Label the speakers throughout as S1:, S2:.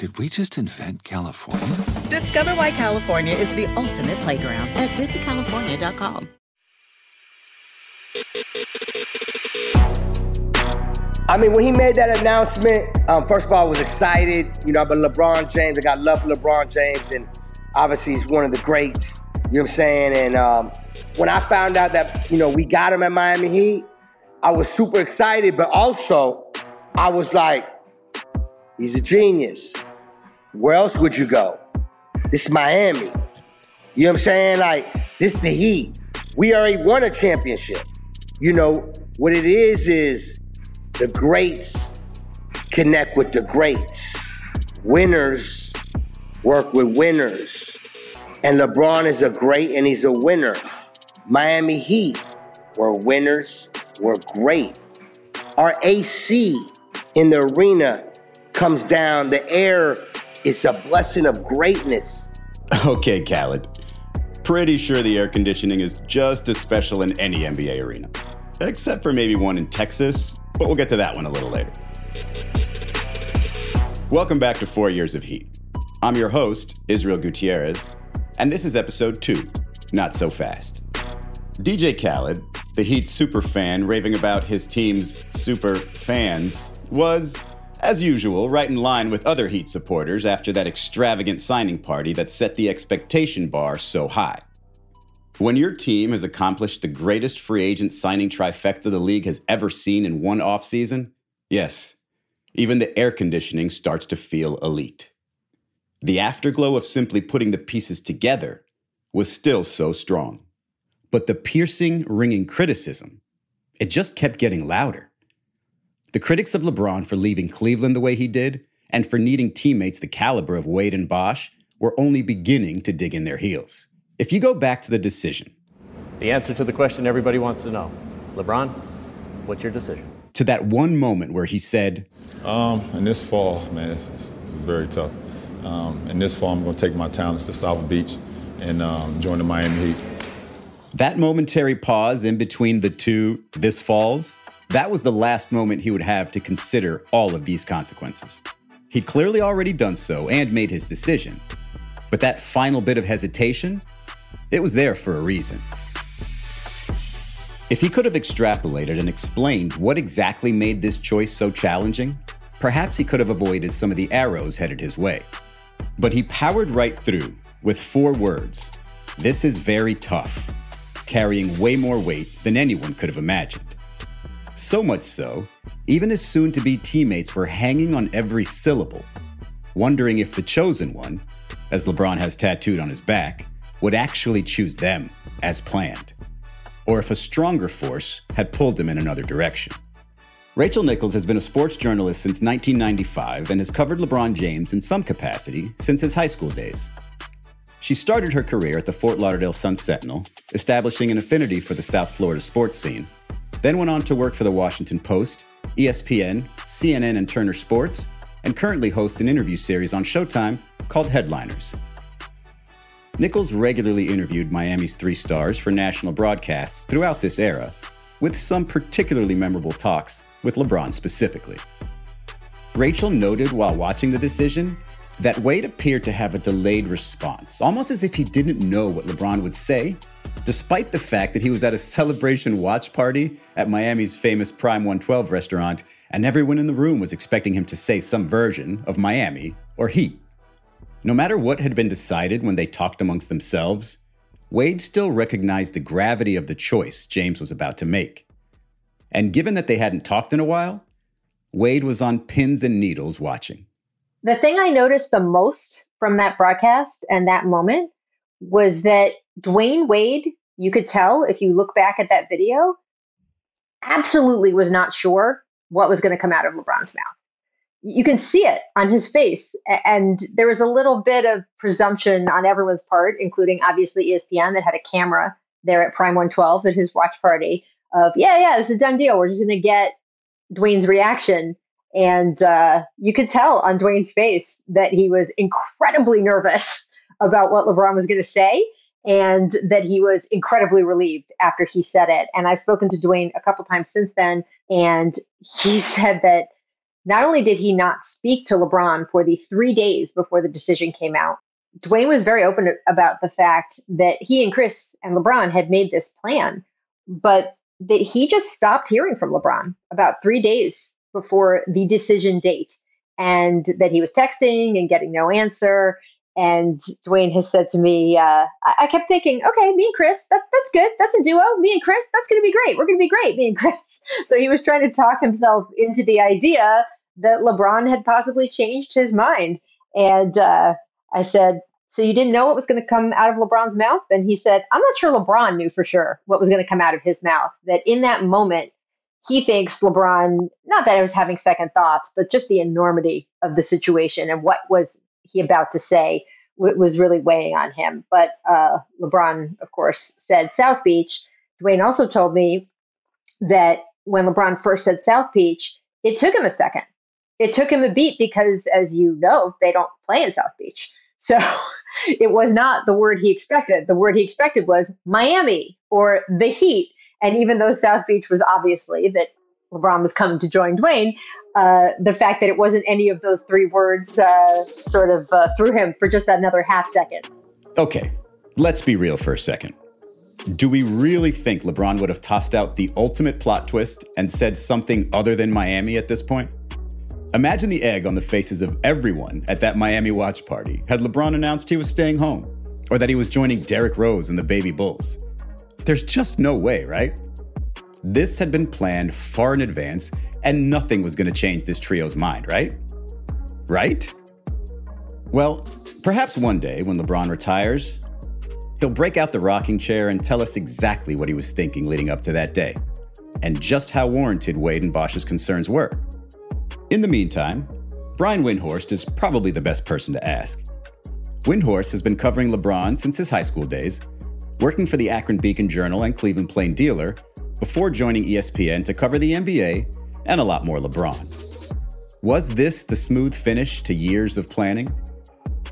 S1: Did we just invent California?
S2: Discover why California is the ultimate playground at visitcalifornia.com.
S3: I mean, when he made that announcement, um, first of all, I was excited. You know, but LeBron James, I got love for LeBron James, and obviously he's one of the greats. You know what I'm saying? And um, when I found out that you know we got him at Miami Heat, I was super excited, but also I was like, he's a genius. Where else would you go? This is Miami. You know what I'm saying? Like, this the Heat. We already won a championship. You know, what it is is the greats connect with the greats. Winners work with winners. And LeBron is a great and he's a winner. Miami Heat were winners, were great. Our AC in the arena comes down, the air is a blessing of greatness.
S4: Okay, Khaled. Pretty sure the air conditioning is just as special in any NBA arena. Except for maybe one in Texas but we'll get to that one a little later. Welcome back to Four Years of Heat. I'm your host, Israel Gutierrez, and this is episode two Not So Fast. DJ Khaled, the Heat super fan raving about his team's super fans, was, as usual, right in line with other Heat supporters after that extravagant signing party that set the expectation bar so high. When your team has accomplished the greatest free agent signing trifecta the league has ever seen in one offseason, yes, even the air conditioning starts to feel elite. The afterglow of simply putting the pieces together was still so strong. But the piercing, ringing criticism, it just kept getting louder. The critics of LeBron for leaving Cleveland the way he did and for needing teammates the caliber of Wade and Bosh were only beginning to dig in their heels. If you go back to the decision,
S5: the answer to the question everybody wants to know LeBron, what's your decision?
S4: To that one moment where he said,
S6: um, In this fall, man, this, this is very tough. Um, in this fall, I'm going to take my talents to South Beach and um, join the Miami Heat.
S4: That momentary pause in between the two this falls, that was the last moment he would have to consider all of these consequences. He'd clearly already done so and made his decision. But that final bit of hesitation, it was there for a reason. If he could have extrapolated and explained what exactly made this choice so challenging, perhaps he could have avoided some of the arrows headed his way. But he powered right through with four words This is very tough, carrying way more weight than anyone could have imagined. So much so, even his soon to be teammates were hanging on every syllable, wondering if the chosen one, as LeBron has tattooed on his back, would actually choose them as planned. or if a stronger force had pulled him in another direction. Rachel Nichols has been a sports journalist since 1995 and has covered LeBron James in some capacity since his high school days. She started her career at the Fort Lauderdale Sun Sentinel, establishing an affinity for the South Florida sports scene, then went on to work for the Washington Post, ESPN, CNN, and Turner Sports, and currently hosts an interview series on Showtime called Headliners. Nichols regularly interviewed Miami's three stars for national broadcasts throughout this era, with some particularly memorable talks with LeBron specifically. Rachel noted while watching the decision that Wade appeared to have a delayed response, almost as if he didn't know what LeBron would say, despite the fact that he was at a celebration watch party at Miami's famous Prime 112 restaurant, and everyone in the room was expecting him to say some version of Miami or Heat. No matter what had been decided when they talked amongst themselves, Wade still recognized the gravity of the choice James was about to make. And given that they hadn't talked in a while, Wade was on pins and needles watching.
S7: The thing I noticed the most from that broadcast and that moment was that Dwyane Wade, you could tell if you look back at that video, absolutely was not sure what was going to come out of LeBron's mouth. You can see it on his face. And there was a little bit of presumption on everyone's part, including obviously ESPN that had a camera there at Prime 112 at his watch party of, yeah, yeah, this is a done deal. We're just going to get Dwyane's reaction. And uh, you could tell on Dwyane's face that he was incredibly nervous about what LeBron was going to say and that he was incredibly relieved after he said it. And I've spoken to Dwyane a couple times since then, and he said that not only did he not speak to LeBron for the three days before the decision came out, Dwyane was very open about the fact that he and Chris and LeBron had made this plan, but that he just stopped hearing from LeBron about three days before the decision date, and that he was texting and getting no answer. And Dwyane has said to me, uh, I-, kept thinking, okay, me and Chris, that, that's good. That's a duo. Me and Chris, that's going to be great. We're going to be great, me and Chris. So he was trying to talk himself into the idea that LeBron had possibly changed his mind. And uh, I said, so you didn't know what was going to come out of LeBron's mouth? And he said, I'm not sure LeBron knew for sure what was going to come out of his mouth. That in that moment, he thinks LeBron, not that I was having second thoughts, but just the enormity of the situation and what was he about to say w- was really weighing on him. But uh, LeBron, of course, said South Beach. Dwyane also told me that when LeBron first said South Beach, it took him a second. It took him a beat because, as you know, they don't play in South Beach. So it was not the word he expected. The word he expected was Miami or the Heat. And even though South Beach was obviously that LeBron was coming to join Dwyane, uh, the fact that it wasn't any of those three words uh, sort of uh, threw him for just another half second.
S4: Okay, let's be real for a second. Do we really think LeBron would have tossed out the ultimate plot twist and said something other than Miami at this point? Imagine the egg on the faces of everyone at that Miami watch party had LeBron announced he was staying home or that he was joining Derrick Rose and the Baby Bulls. There's just no way, right? This had been planned far in advance, and nothing was going to change this trio's mind, right? Right? Well, perhaps one day when LeBron retires, he'll break out the rocking chair and tell us exactly what he was thinking leading up to that day, and just how warranted Wade and Bosh's concerns were. In the meantime, Brian Windhorst is probably the best person to ask. Windhorst has been covering LeBron since his high school days, working for the Akron Beacon Journal and Cleveland Plain Dealer, before joining ESPN to cover the NBA and a lot more LeBron. Was this the smooth finish to years of planning?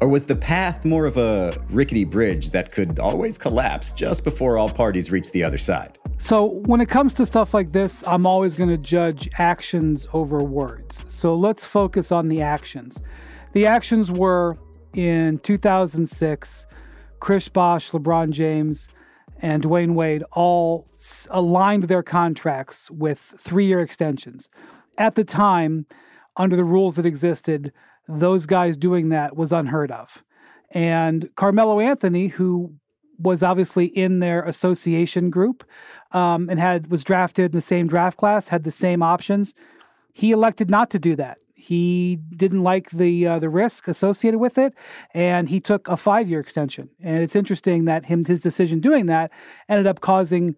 S4: Or was the path more of a rickety bridge that could always collapse just before all parties reach the other side?
S8: So, when it comes to stuff like this, I'm always going to judge actions over words. So, let's focus on the actions. The actions were in 2006, Chris Bosh, LeBron James, and Dwyane Wade all aligned their contracts with three year extensions. At the time, under the rules that existed, those guys doing that was unheard of. And Carmelo Anthony, who was obviously in their association group um, and had was drafted in the same draft class, had the same options. He elected not to do that. He didn't like the uh, the risk associated with it, and he took a five year extension. And it's interesting that him his decision doing that ended up causing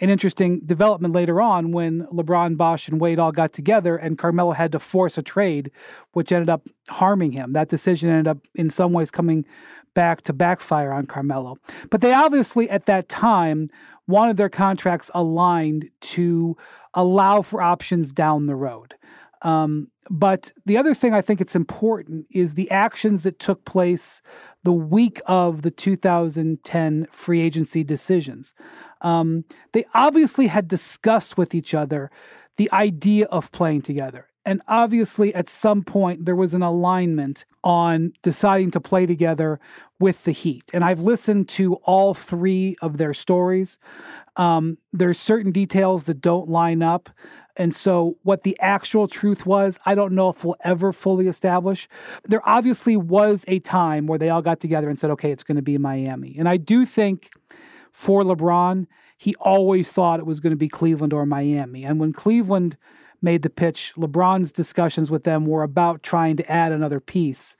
S8: an interesting development later on when LeBron, Bosh, and Wade all got together and Carmelo had to force a trade, which ended up harming him. That decision ended up, in some ways, coming back to backfire on Carmelo. But they obviously, at that time, wanted their contracts aligned to allow for options down the road. Um, but the other thing I think it's important is the actions that took place the week of the 2010 free agency decisions. Um, they obviously had discussed with each other the idea of playing together. And obviously, at some point, there was an alignment on deciding to play together with the Heat. And I've listened to all three of their stories. Um, there's certain details that don't line up. And so, what the actual truth was, I don't know if we'll ever fully establish. There obviously was a time where they all got together and said, okay, it's going to be Miami. And I do think for LeBron, he always thought it was going to be Cleveland or Miami. And when Cleveland made the pitch, LeBron's discussions with them were about trying to add another piece.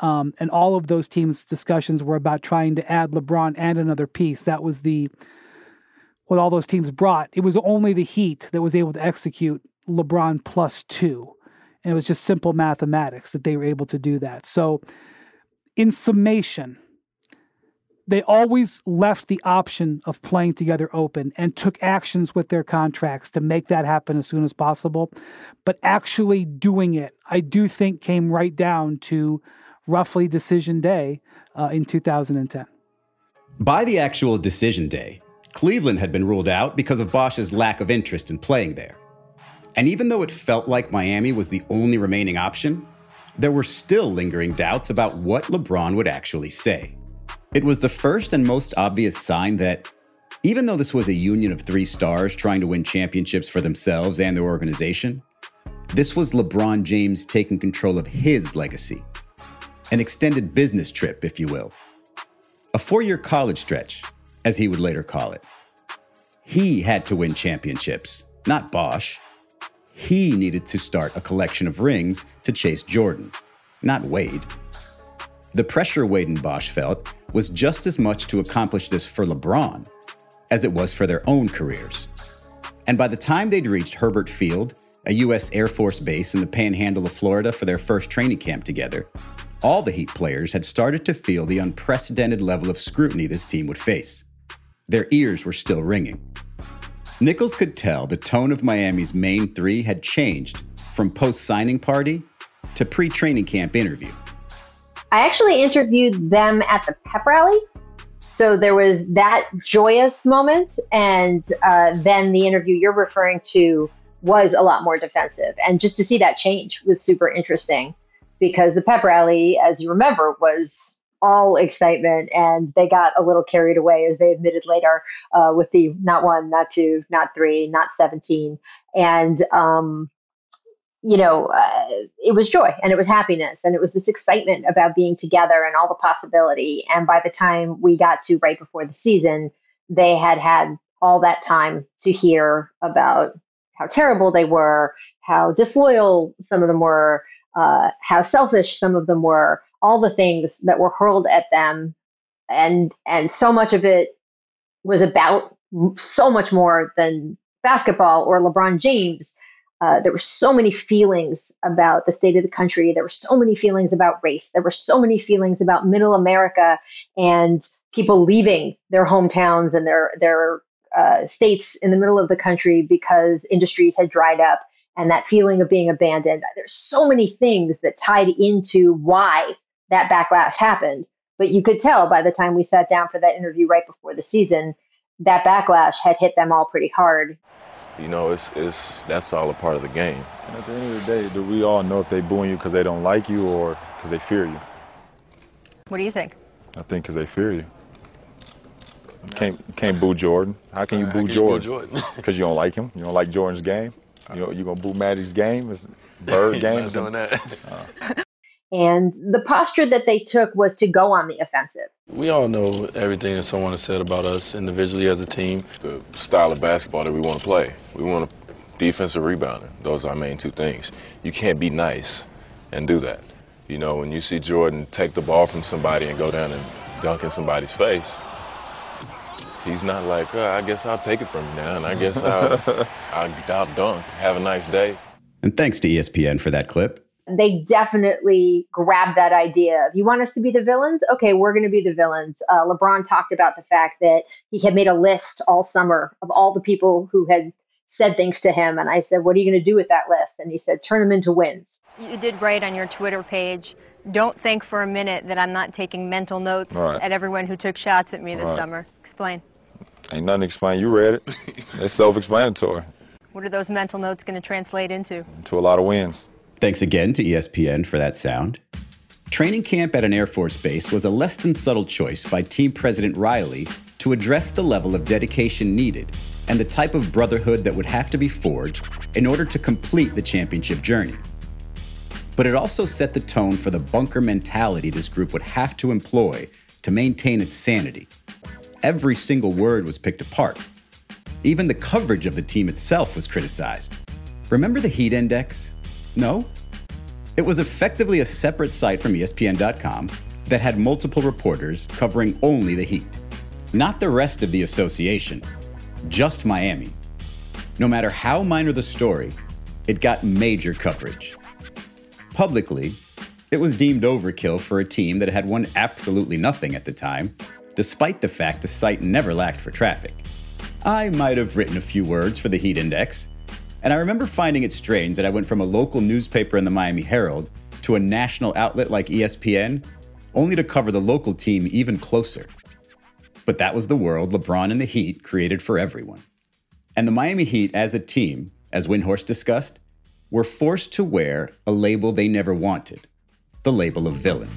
S8: Um, and all of those teams' discussions were about trying to add LeBron and another piece. That was the what all those teams brought. It was only the Heat that was able to execute LeBron plus two. And it was just simple mathematics that they were able to do that. So, in summation, they always left the option of playing together open and took actions with their contracts to make that happen as soon as possible. But actually doing it, I do think, came right down to roughly decision day uh, in 2010.
S4: By the actual decision day, Cleveland had been ruled out because of Bosh's lack of interest in playing there. And even though it felt like Miami was the only remaining option, there were still lingering doubts about what LeBron would actually say. It was the first and most obvious sign that, even though this was a union of three stars trying to win championships for themselves and their organization, this was LeBron James taking control of his legacy. An extended business trip, if you will. A four year college stretch as he would later call it. He had to win championships, not Bosh. He needed to start a collection of rings to chase Jordan, not Wade. The pressure Wade and Bosh felt was just as much to accomplish this for LeBron as it was for their own careers. And by the time they'd reached Hurlburt Field, a U.S. Air Force base in the panhandle of Florida for their first training camp together, all the Heat players had started to feel the unprecedented level of scrutiny this team would face. Their ears were still ringing. Nichols could tell the tone of Miami's main three had changed from post signing party to pre training camp interview.
S7: I actually interviewed them at the pep rally. So there was that joyous moment. And uh, then the interview you're referring to was a lot more defensive. And just to see that change was super interesting because the pep rally, as you remember, was all excitement and they got a little carried away as they admitted later uh, with the not one not two not three not 17 and um, you know uh, it was joy and it was happiness and it was this excitement about being together and all the possibility. And by the time we got to right before the season they had had all that time to hear about how terrible they were how disloyal some of them were uh, how selfish some of them were all the things that were hurled at them and and so much of it was about so much more than basketball or LeBron James. Uh, there were so many feelings about the state of the country. There were so many feelings about race. There were so many feelings about middle America and people leaving their hometowns and their their uh, states in the middle of the country because industries had dried up and that feeling of being abandoned. There's so many things that tied into why that backlash happened. But you could tell by the time we sat down for that interview right before the season, that backlash had hit them all pretty hard.
S9: You know, it's it's that's all a part of the game.
S6: And at the end of the day, do we all know if they booing you because they don't like you or because they fear you?
S10: What do you think?
S6: I think because they fear you. You can't you can't boo Jordan. How can you boo Jordan? Because you don't like him. You don't like Jordan's game. You know you gonna boo Magic's game? It's bird game.
S9: doing that.
S7: Uh. And the posture that they took was to go on the offensive.
S9: We all know everything that someone has said about us individually as a team, the style of basketball that we want to play. We want to defensive rebounding. Those are our main two things. You can't be nice and do that. You know, when you see Jordan take the ball from somebody and go down and dunk in somebody's face, He's not like, oh, I guess I'll take it from you now, and I guess I'll, I'll, I'll dunk. Have a nice day.
S4: And thanks to ESPN for that clip.
S7: They definitely grabbed that idea of you want us to be the villains? Okay, we're going to be the villains. Uh, LeBron talked about the fact that he had made a list all summer of all the people who had said things to him. And I said, What are you going to do with that list? And he said, Turn them into wins.
S10: You did write on your Twitter page don't think for a minute that I'm not taking mental notes
S6: Right.
S10: at everyone who took shots at me this
S6: Right.
S10: summer. Explain.
S6: Ain't nothing to explain. You read it. it's self-explanatory.
S10: What are those mental notes going to translate into?
S6: To a lot of wins.
S4: Thanks again to ESPN for that sound. Training camp at an Air Force base was a less than subtle choice by Team President Riley to address the level of dedication needed and the type of brotherhood that would have to be forged in order to complete the championship journey. But it also set the tone for the bunker mentality this group would have to employ to maintain its sanity. Every single word was picked apart. Even the coverage of the team itself was criticized. Remember the Heat Index? No? It was effectively a separate site from ESPN.com that had multiple reporters covering only the Heat, not the rest of the association, just Miami. No matter how minor the story, it got major coverage. Publicly, it was deemed overkill for a team that had won absolutely nothing at the time, despite the fact the site never lacked for traffic. I might have written a few words for the Heat Index, and I remember finding it strange that I went from a local newspaper in the Miami Herald to a national outlet like ESPN, only to cover the local team even closer. But that was the world LeBron and the Heat created for everyone. And the Miami Heat, as a team, as Windhorst discussed, were forced to wear a label they never wanted the label of villain.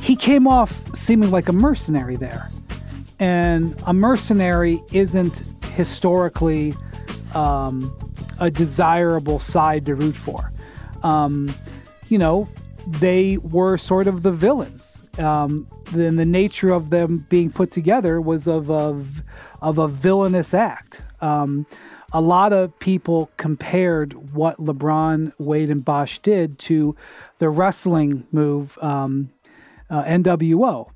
S8: he came off seeming like a mercenary there. And a mercenary isn't historically um, a desirable side to root for. Um, you know, they were sort of the villains. Um, then the nature of them being put together was of a, of a villainous act. Um, a lot of people compared what LeBron, Wade, and Bosh did to the wrestling move um, uh, NWO.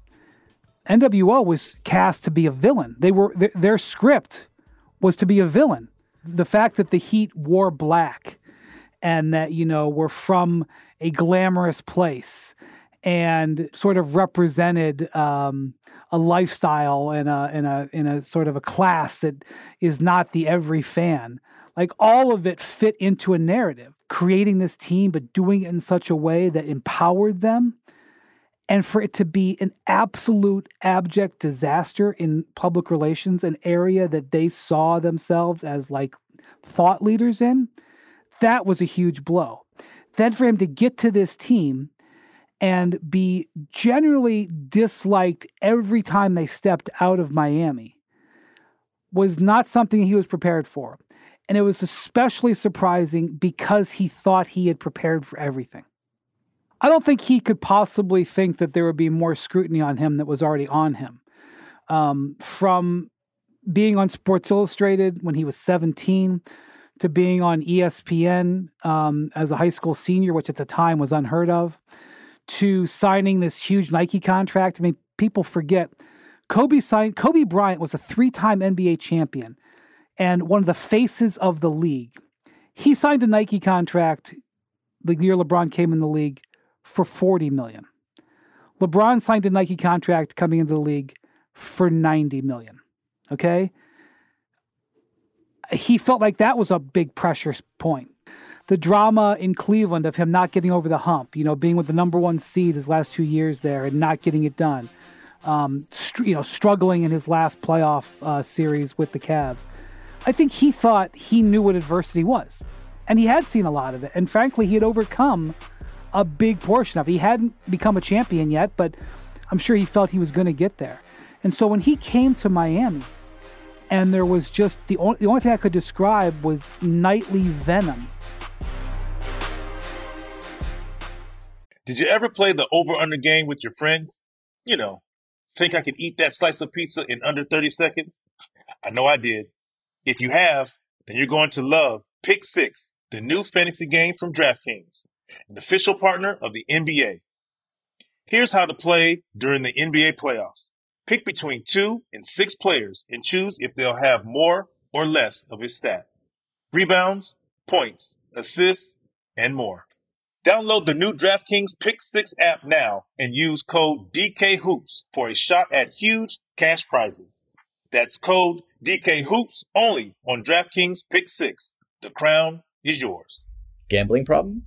S8: NWO was cast to be a villain. They were their, their script was to be a villain. The fact that the Heat wore black and that you know were from a glamorous place and sort of represented um, a lifestyle and a in a in a sort of a class that is not the every fan. Like all of it fit into a narrative, creating this team, but doing it in such a way that empowered them and for it to be an absolute abject disaster in public relations, an area that they saw themselves as like thought leaders in, that was a huge blow. Then for him to get to this team and be generally disliked every time they stepped out of Miami was not something he was prepared for. And it was especially surprising because he thought he had prepared for everything. I don't think he could possibly think that there would be more scrutiny on him that was already on him. Um, from being on Sports Illustrated when he was 17 to being on ESPN um, as a high school senior, which at the time was unheard of, to signing this huge Nike contract. I mean, people forget Kobe signed. Kobe Bryant was a three-time NBA champion and one of the faces of the league. He signed a Nike contract the year LeBron came in the league for 40 million. LeBron signed a Nike contract coming into the league for 90 million. Okay? He felt like that was a big pressure point. The drama in Cleveland of him not getting over the hump, you know, being with the number one seed his last two years there and not getting it done, um, str- you know, struggling in his last playoff uh, series with the Cavs. I think he thought he knew what adversity was, and he had seen a lot of it. And frankly, he had overcome a big portion of. He hadn't become a champion yet, but I'm sure he felt he was going to get there. And so when he came to Miami, and there was just the only, the only thing I could describe was nightly venom.
S11: Did you ever play the over under game with your friends? You know, think I could eat that slice of pizza in under 30 seconds? I know I did. If you have, then you're going to love Pick Six, the new fantasy game from DraftKings, an official partner of the NBA. Here's how to play during the NBA playoffs. Pick between two and six players and choose if they'll have more or less of his stat. Rebounds, points, assists, and more. Download the new DraftKings Pick 6 app now and use code DKHOOPS for a shot at huge cash prizes. That's code DKHOOPS only on DraftKings Pick 6. The crown is yours.
S12: Gambling problem?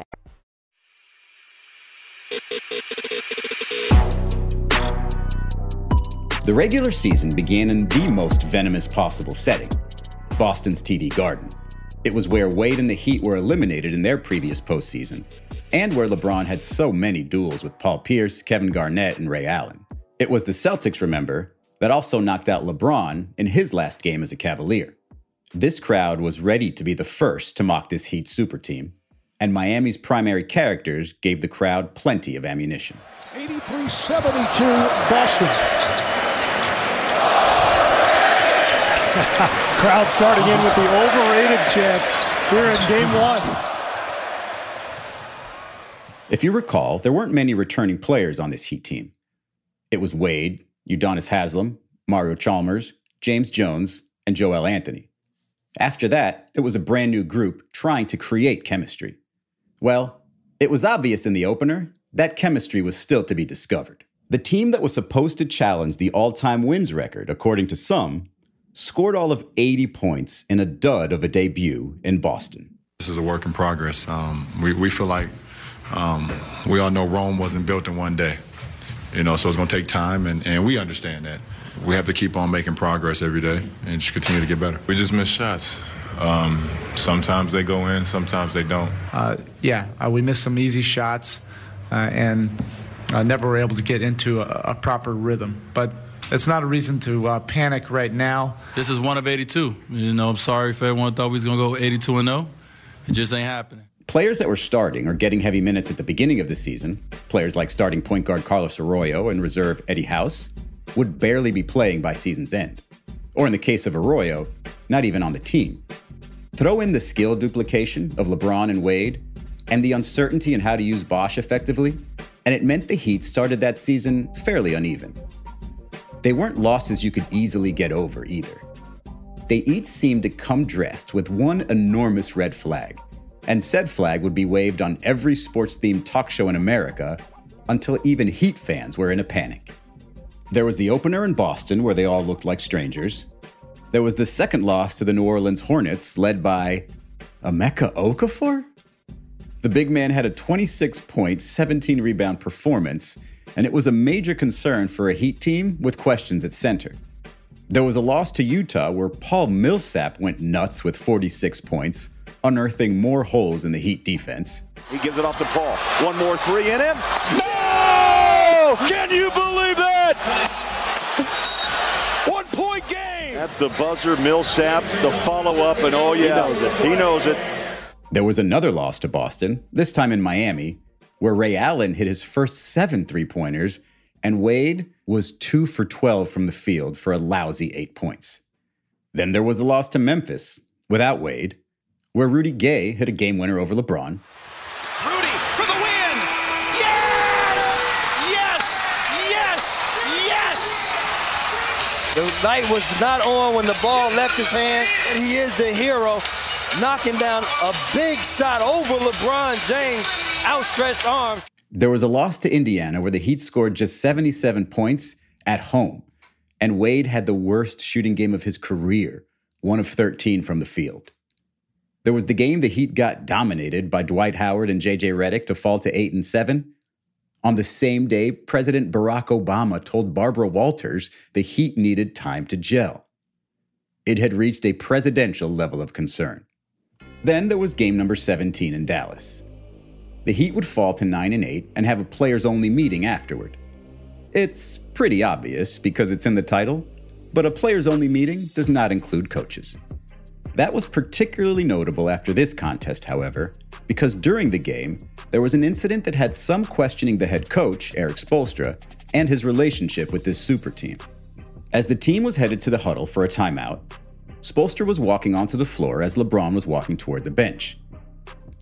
S4: The regular season began in the most venomous possible setting Boston's TD Garden. It was where Wade and the Heat were eliminated in their previous postseason, and where LeBron had so many duels with Paul Pierce, Kevin Garnett, and Ray Allen. It was the Celtics, remember, that also knocked out LeBron in his last game as a Cavalier. This crowd was ready to be the first to mock this Heat super team, and Miami's primary characters gave the crowd plenty of ammunition.
S13: 83 72 Boston. Crowd starting in with the overrated chants here in game one.
S4: If you recall, there weren't many returning players on this Heat team. It was Wade, Udonis Haslem, Mario Chalmers, James Jones, and Joel Anthony. After that, it was a brand new group trying to create chemistry. Well, it was obvious in the opener that chemistry was still to be discovered. The team that was supposed to challenge the all time wins record, according to some, scored all of 80 points in a dud of a debut in Boston.
S14: This is a work in progress. Um, we, we feel like um, we all know Rome wasn't built in one day. You know, so it's going to take time, and, and we understand that. We have to keep on making progress every day and just continue to get better.
S9: We just miss shots. Um, sometimes they go in, sometimes they don't.
S15: Uh, yeah, uh, we missed some easy shots uh, and uh, never were able to get into a, a, proper rhythm. But it's not a reason to uh, panic right now.
S16: This is one of 82. You know, I'm sorry if everyone thought we was going to go 82 and 0. It just ain't happening.
S4: Players that were starting or getting heavy minutes at the beginning of the season, players like starting point guard Carlos Arroyo and reserve Eddie House, would barely be playing by season's end. Or in the case of Arroyo, not even on the team. Throw in the skill duplication of LeBron and Wade and the uncertainty in how to use Bosh effectively, and it meant the Heat started that season fairly uneven. They weren't losses you could easily get over either. They each seemed to come dressed with one enormous red flag, and said flag would be waved on every sports themed talk show in America until even Heat fans were in a panic. There was the opener in Boston where they all looked like strangers. There was the second loss to the New Orleans Hornets, led by Emeka Okafor? The big man had a 26 point, 17 rebound performance, and it was a major concern for a Heat team with questions at center. There was a loss to Utah where Paul Millsap went nuts with 46 points, unearthing more holes in the Heat defense.
S17: He gives it off to Paul. One more three in him. No! Can you believe that? One point game. At the buzzer, Millsap, the follow up, and oh, yeah. He knows it. He knows it.
S4: There was another loss to Boston, this time in Miami, where Ray Allen hit his first seven three pointers, and Wade was two for 12 from the field for a lousy eight points. Then there was the loss to Memphis, without Wade, where Rudy Gay hit a game winner over LeBron.
S17: Rudy for the win! Yes! Yes! Yes! Yes!
S18: The light was not on when the ball left his hand, and he is the hero, knocking down a big shot over LeBron James' outstretched arm.
S4: There was a loss to Indiana where the Heat scored just 77 points at home, and Wade had the worst shooting game of his career, one of 13 from the field. There was the game the Heat got dominated by Dwight Howard and JJ Redick to fall to 8 and 7. On the same day, President Barack Obama told Barbara Walters the Heat needed time to gel. It had reached a presidential level of concern. Then there was game number 17 in Dallas. The Heat would fall to 9 and 8 and have a players only meeting afterward. It's pretty obvious because it's in the title, but a players only meeting does not include coaches. That was particularly notable after this contest, however, because during the game, there was an incident that had some questioning the head coach, Erik Spoelstra, and his relationship with this super team. As the team was headed to the huddle for a timeout, Spoelstra was walking onto the floor as LeBron was walking toward the bench.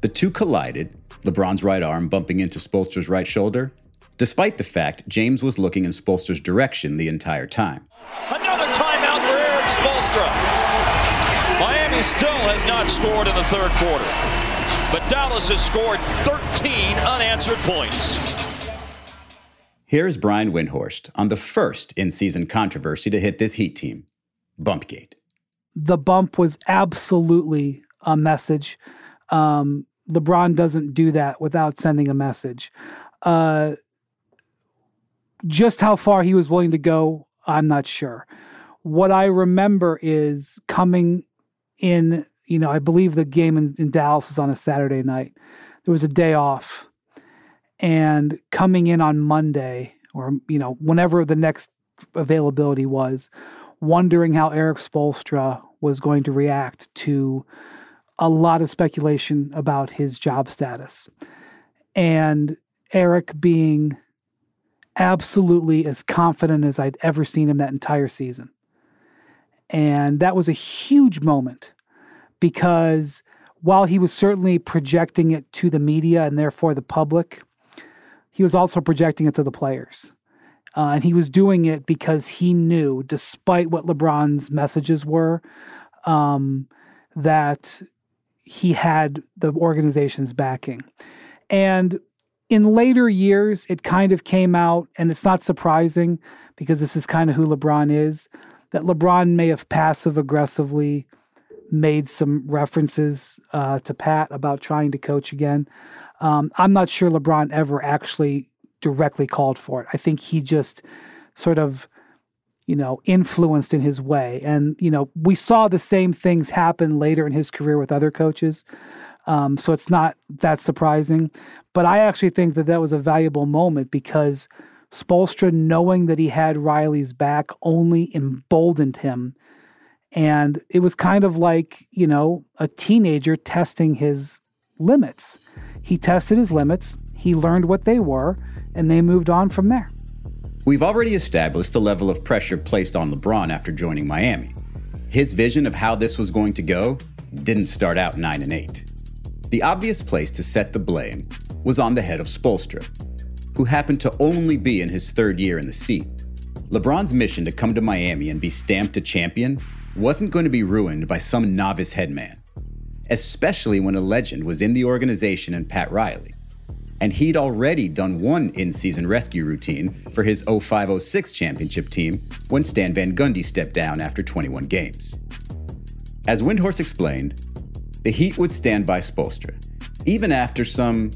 S4: The two collided, LeBron's right arm bumping into Spoelstra's right shoulder, despite the fact James was looking in Spoelstra's direction the entire time.
S17: Another timeout for Erik Spoelstra. Miami still has not scored in the third quarter, but Dallas has scored 13 unanswered points.
S4: Here's Brian Windhorst on the first in season controversy to hit this Heat team Bumpgate.
S8: The bump was absolutely a message. Um, LeBron doesn't do that without sending a message. Uh, just how far he was willing to go, I'm not sure. What I remember is coming in, you know, I believe the game in, in Dallas is on a Saturday night. There was a day off. And coming in on Monday, or, you know, whenever the next availability was, wondering how Erik Spoelstra was going to react to a lot of speculation about his job status. And Erik being absolutely as confident as I'd ever seen him that entire season. And that was a huge moment because while he was certainly projecting it to the media and therefore the public, he was also projecting it to the players. Uh, and he was doing it because he knew, despite what LeBron's messages were, um, that he had the organization's backing. And in later years, it kind of came out, and it's not surprising because this is kind of who LeBron is, that LeBron may have passive aggressively made some references uh, to Pat about trying to coach again. Um, I'm not sure LeBron ever actually directly called for it. I think he just sort of you know, influenced in his way. And, you know, we saw the same things happen later in his career with other coaches. Um, so it's not that surprising. But I actually think that that was a valuable moment because Spoelstra, knowing that he had Riley's back, only emboldened him. And it was kind of like, you know, a teenager testing his limits. He tested his limits, he learned what they were, and they moved on from there.
S4: We've already established the level of pressure placed on LeBron after joining Miami. His vision of how this was going to go didn't start out 9 and 8. The obvious place to set the blame was on the head of Spoelstra, who happened to only be in his third year in the seat. LeBron's mission to come to Miami and be stamped a champion wasn't going to be ruined by some novice headman, especially when a legend was in the organization and Pat Riley and he'd already done one in season rescue routine for his 05 06 championship team when Stan Van Gundy stepped down after 21 games. As Windhorst explained, the Heat would stand by Spoelstra, even after some,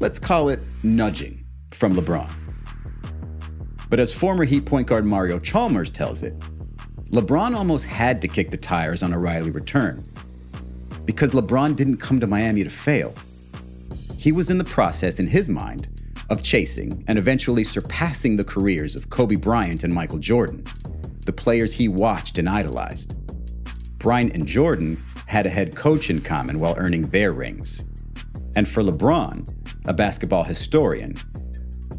S4: let's call it, nudging from LeBron. But as former Heat point guard Mario Chalmers tells it, LeBron almost had to kick the tires on a Riley return because LeBron didn't come to Miami to fail. He was in the process, in his mind, of chasing and eventually surpassing the careers of Kobe Bryant and Michael Jordan, the players he watched and idolized. Bryant and Jordan had a head coach in common while earning their rings. And for LeBron, a basketball historian,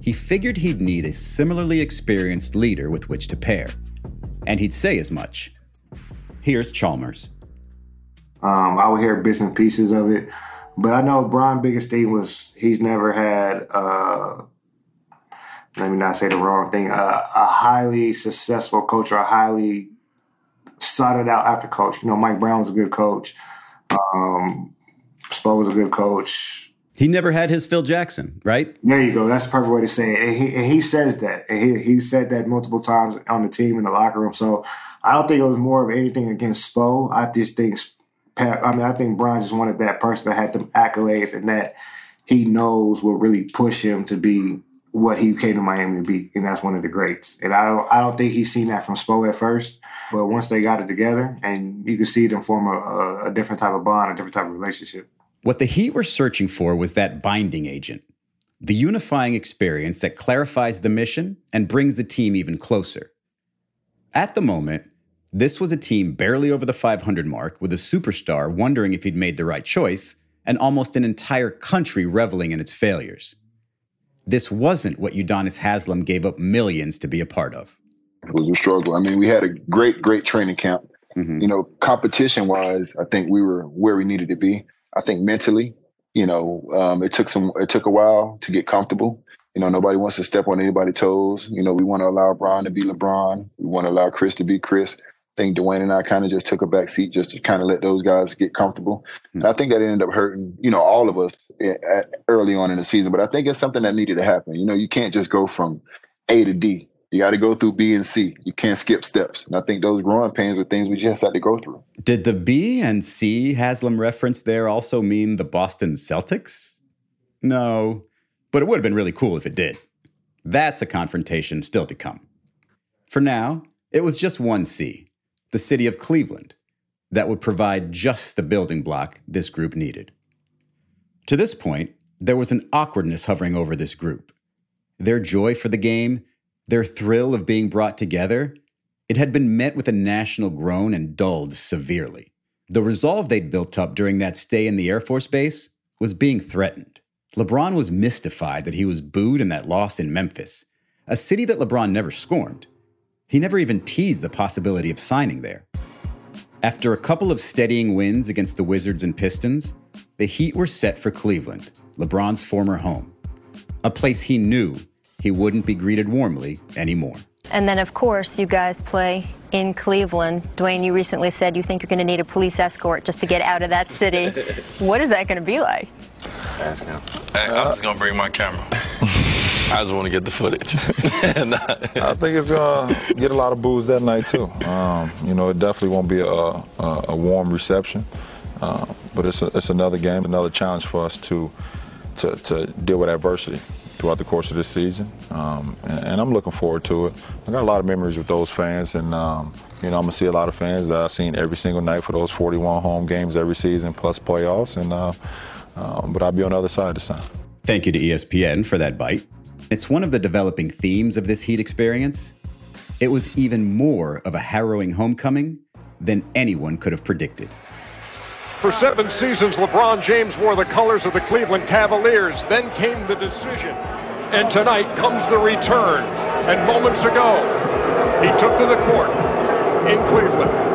S4: he figured he'd need a similarly experienced leader with which to pair and he'd say as much. Here's Chalmers.
S19: Um, I would hear bits and pieces of it, but I know Bron biggest thing was he's never had. Uh, let me not say the wrong thing. Uh, a highly successful coach or a highly sought out after coach. You know, Mike Brown was a good coach. Um, Spo was a good coach.
S4: He never had his Phil Jackson, right?
S19: There you go. That's the perfect way to say it. And he, and he says that. And he, he said that multiple times on the team in the locker room. So I don't think it was more of anything against Spo. I just think, I mean, I think Bron just wanted that person that had the accolades and that he knows will really push him to be what he came to Miami to be, and that's one of the greats. And I don't, I don't think he's seen that from Spo at first, but once they got it together, and you can see them form a, a, a different type of bond, a different type of relationship.
S4: What the Heat were searching for was that binding agent, the unifying experience that clarifies the mission and brings the team even closer. At the moment, this was a team barely over the 500 mark with a superstar wondering if he'd made the right choice and almost an entire country reveling in its failures. This wasn't what Udonis Haslem gave up millions to be a part of.
S20: It was a struggle. I mean, we had a great, great training camp. Mm-hmm. You know, competition wise, I think we were where we needed to be. I think mentally, you know, um, it took some, it took a while to get comfortable. You know, nobody wants to step on anybody's toes. You know, we want to allow Bron to be LeBron. We want to allow Chris to be Chris. I think Dwyane and I kind of just took a back seat just to kind of let those guys get comfortable. Mm-hmm. And I think that ended up hurting, you know, all of us at, early on in the season. But I think it's something that needed to happen. You know, you can't just go from A to D. You got to go through B and C. You can't skip steps. And I think those growing pains are things we just had to go through.
S4: Did the B and C Haslem reference there also mean the Boston Celtics? No, but it would have been really cool if it did. That's a confrontation still to come. For now, it was just one C, the city of Cleveland, that would provide just the building block this group needed. To this point, there was an awkwardness hovering over this group. Their joy for the game their thrill of being brought together, it had been met with a national groan and dulled severely. The resolve they'd built up during that stay in the Air Force Base was being threatened. LeBron was mystified that he was booed in that loss in Memphis, a city that LeBron never scorned. He never even teased the possibility of signing there. After a couple of steadying wins against the Wizards and Pistons, the Heat were set for Cleveland, LeBron's former home, a place he knew he wouldn't be greeted warmly anymore.
S10: And then, of course, you guys play in Cleveland. Dwyane, you recently said you think you're going to need a police escort just to get out of that city. what is that going to be like?
S9: Ask him. Hey, I'm just going to bring my camera. I just want to get the footage.
S6: I think it's going to get a lot of boos that night, too. Um, you know, it definitely won't be a, a, a warm reception. Uh, but it's, a, it's another game, another challenge for us to, to, to deal with adversity throughout the course of this season, um, and, and, I'm looking forward to it. I got a lot of memories with those fans, and um, you know I'm gonna see a lot of fans that I've seen every single night for those 41 home games every season plus playoffs, and uh, um, but I'll be on the other side this time.
S4: Thank you to ESPN for that bite. It's one of the developing themes of this Heat experience. It was even more of a harrowing homecoming than anyone could have predicted.
S21: For seven seasons, LeBron James wore the colors of the Cleveland Cavaliers. Then came the decision. And tonight comes the return. And moments ago, he took to the court in Cleveland.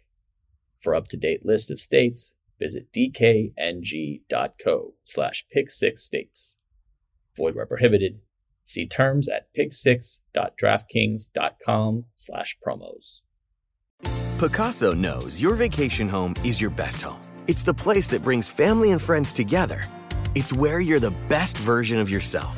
S12: For up-to-date list of states, visit dkng.co slash pick6states. Void where prohibited. See terms at pick6.draftkings.com slash promos.
S22: Pacaso knows your vacation home is your best home. It's the place that brings family and friends together. It's where you're the best version of yourself.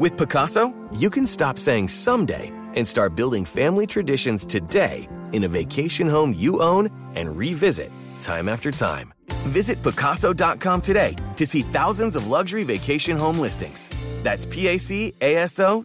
S22: With Pacaso, you can stop saying someday and start building family traditions today in a vacation home you own and revisit time after time. Visit Pacaso.com today to see thousands of luxury vacation home listings. That's PACASO.com.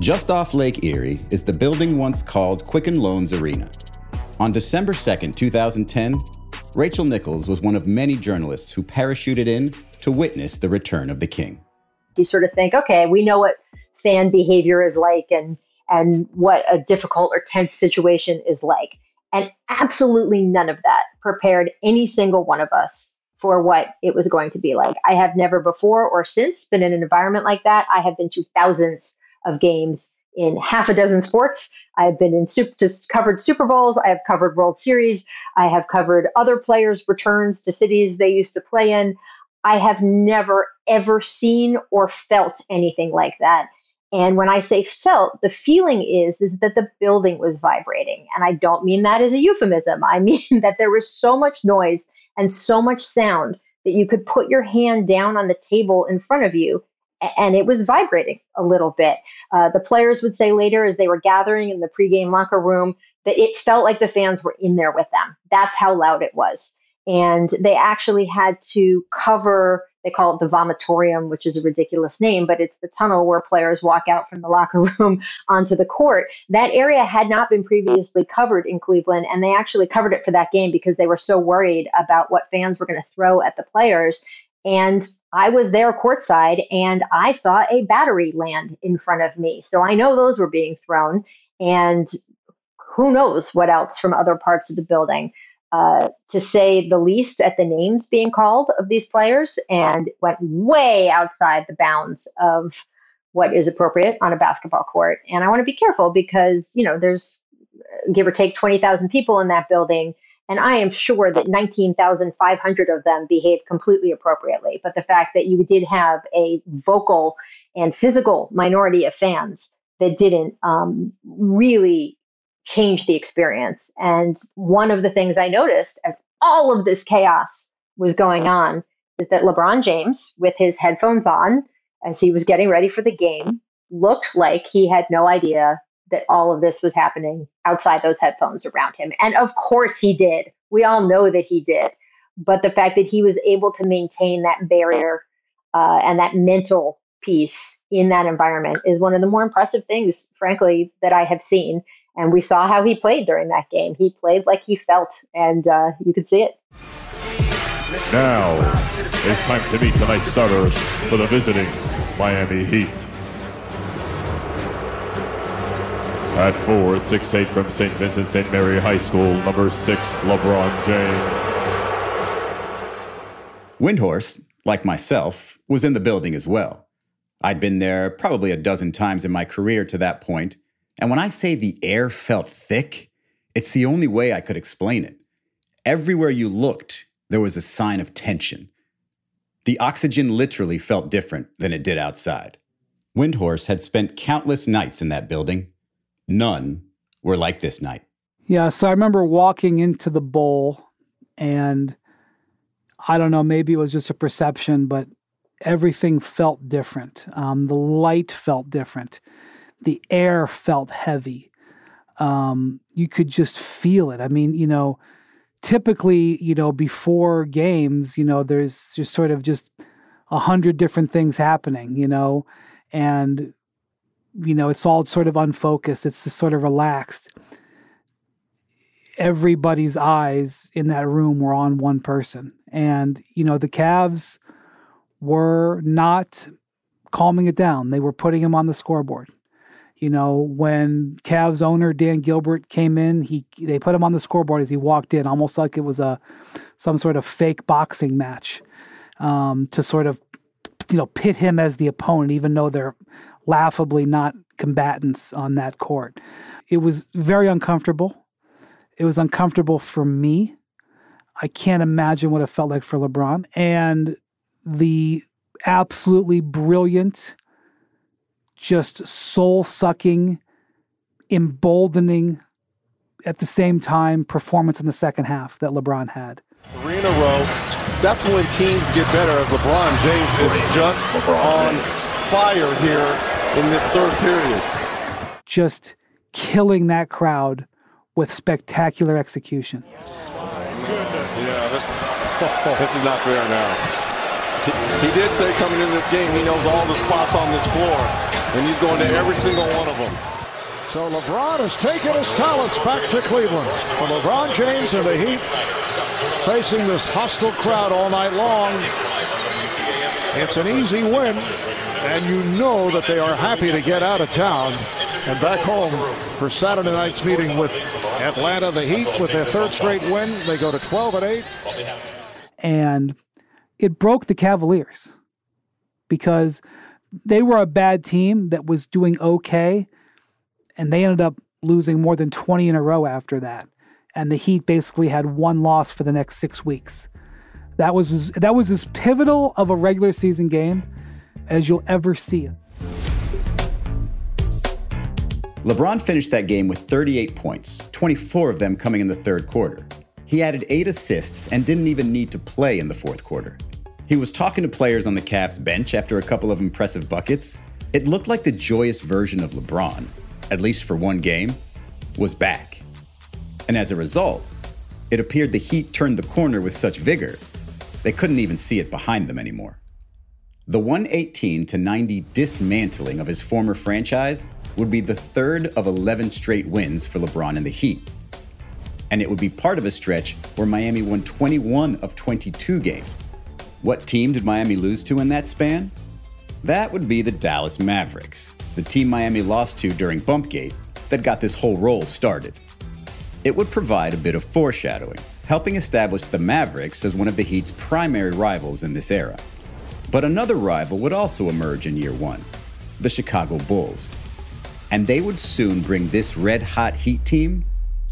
S4: Just off Lake Erie is the building once called Quicken Loans Arena. On December 2nd, 2010, Rachel Nichols was one of many journalists who parachuted in to witness the return of the king.
S7: You sort of think, okay, we know what fan behavior is like and and what a difficult or tense situation is like. And absolutely none of that prepared any single one of us for what it was going to be like. I have never before or since been in an environment like that. I have been to thousands of games in half a dozen sports. I've been in super, just covered Super Bowls. I have covered World Series. I have covered other players' returns to cities they used to play in. I have never ever seen or felt anything like that. And when I say felt, the feeling is is that the building was vibrating, and I don't mean that as a euphemism. I mean that there was so much noise and so much sound that you could put your hand down on the table in front of you and it was vibrating a little bit. Uh, the players would say later, as they were gathering in the pregame locker room, that it felt like the fans were in there with them. That's how loud it was. And they actually had to cover, they call it the vomitorium, which is a ridiculous name, but it's the tunnel where players walk out from the locker room onto the court. That area had not been previously covered in Cleveland, and they actually covered it for that game because they were so worried about what fans were going to throw at the players. And I was there courtside and I saw a battery land in front of me. So I know those were being thrown. And who knows what else from other parts of the building. Uh, to say the least at the names being called of these players and went way outside the bounds of what is appropriate on a basketball court. And I want to be careful because, you know, there's give or take 20,000 people in that building. And I am sure that 19,500 of them behaved completely appropriately. But the fact that you did have a vocal and physical minority of fans that didn't um, really change the experience. And one of the things I noticed as all of this chaos was going on is that LeBron James, with his headphones on, as he was getting ready for the game, looked like he had no idea that all of this was happening outside those headphones around him. And of course he did. We all know that he did. But the fact that he was able to maintain that barrier uh, and that mental piece in that environment is one of the more impressive things, frankly, that I have seen. And we saw how he played during that game. He played like he felt, and uh, you could see it.
S21: Now it's time to meet tonight's starters for the visiting Miami Heat. At four, six eight from St. Vincent St. Mary High School, number six, LeBron James.
S4: Windhorst, like myself, was in the building as well. I'd been there probably a dozen times in my career to that point, and when I say the air felt thick, it's the only way I could explain it. Everywhere you looked, there was a sign of tension. The oxygen literally felt different than it did outside. Windhorst had spent countless nights in that building. None were like this night.
S8: Yeah, so I remember walking into the bowl and I don't know, maybe it was just a perception, but everything felt different. Um, the light felt different. The air felt heavy. Um, you could just feel it. I mean, you know, typically, you know, before games, you know, there's just sort of just a hundred different things happening, you know, and you know, it's all sort of unfocused. It's just sort of relaxed. Everybody's eyes in that room were on one person. And, you know, the Cavs were not calming it down. They were putting him on the scoreboard. You know, when Cavs owner Dan Gilbert came in, he they put him on the scoreboard as he walked in, almost like it was a some sort of fake boxing match um, to sort of you know pit him as the opponent, even though they're laughably not combatants on that court. It was very uncomfortable. It was uncomfortable for me. I can't imagine what it felt like for LeBron. And the absolutely brilliant, just soul sucking, emboldening, at the same time, performance in the second half that LeBron had.
S23: Three in a row. That's when teams get better as LeBron James is just on fire here in this third period.
S8: Just killing that crowd with spectacular execution.
S23: Goodness. Yeah, this, this is not fair now. He did say coming in this game he knows all the spots on this floor, and he's going to every single one of them.
S21: So LeBron has taken his talents back to Cleveland. For LeBron James and the Heat facing this hostile crowd all night long. It's an easy win, and you know that they are happy to get out of town and back home for Saturday night's meeting with Atlanta. The Heat with their third straight win. They go to 12 and 8.
S8: And it broke the Cavaliers because they were a bad team that was doing okay and they ended up losing more than 20 in a row after that and the heat basically had one loss for the next 6 weeks that was that was as pivotal of a regular season game as you'll ever see it
S4: LeBron finished that game with 38 points 24 of them coming in the third quarter he added 8 assists and didn't even need to play in the fourth quarter he was talking to players on the Cavs bench after a couple of impressive buckets. It looked like the joyous version of LeBron, at least for one game, was back. And as a result, it appeared the Heat turned the corner with such vigor, they couldn't even see it behind them anymore. The 118 to 90 dismantling of his former franchise would be the third of 11 straight wins for LeBron and the Heat. And it would be part of a stretch where Miami won 21 of 22 games. What team did Miami lose to in that span? That would be the Dallas Mavericks, the team Miami lost to during Bumpgate that got this whole roll started. It would provide a bit of foreshadowing, helping establish the Mavericks as one of the Heat's primary rivals in this era. But another rival would also emerge in year one the Chicago Bulls. And they would soon bring this red hot Heat team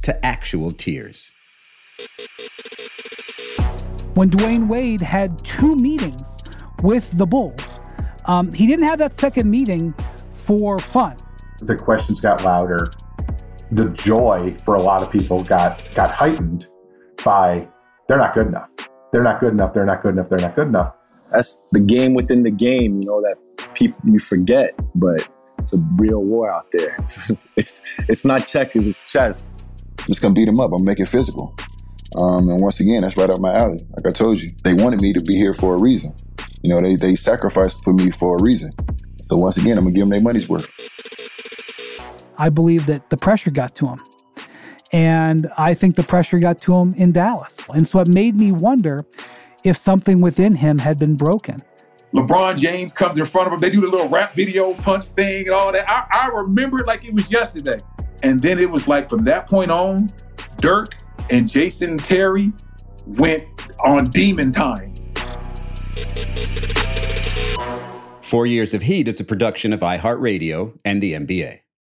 S4: to actual tears
S8: when Dwyane Wade had two meetings with the Bulls. Um, he didn't have that second meeting for fun.
S24: The questions got louder. The joy for a lot of people got got heightened by they're not good enough. They're not good enough. They're not good enough. They're not good enough.
S25: That's the game within the game, you know, that people you forget, but it's a real war out there. It's it's, it's not checkers, it's chess.
S20: I'm just gonna beat them up. I'm making it physical. Um, and once again, that's right up my alley. Like I told you, they wanted me to be here for a reason. You know, they, they sacrificed for me for a reason. So once again, I'm gonna give them their money's worth.
S8: I believe that the pressure got to him. And I think the pressure got to him in Dallas. And so it made me wonder if something within him had been broken.
S26: LeBron James comes in front of him. They do the little rap video punch thing and all that. I, I remember it like it was yesterday.
S27: And then it was like from that point on, Dirk and Jason Terry went on demon time.
S4: Four Years of Heat is a production of iHeartRadio and the NBA.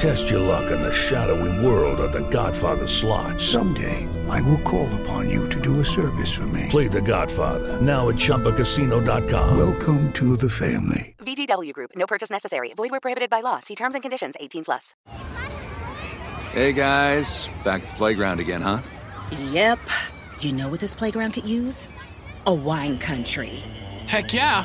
S28: Test your luck in the shadowy world of The Godfather slot.
S29: Someday, I will call upon you to do a service for me.
S28: Play The Godfather now at ChumbaCasino.com.
S29: Welcome to the family.
S26: VGW Group. No purchase necessary. Void where prohibited by law. See terms and conditions. 18 plus.
S30: Hey guys, back at the playground again, huh?
S31: Yep. You know what this playground could use? A wine country.
S32: Heck yeah,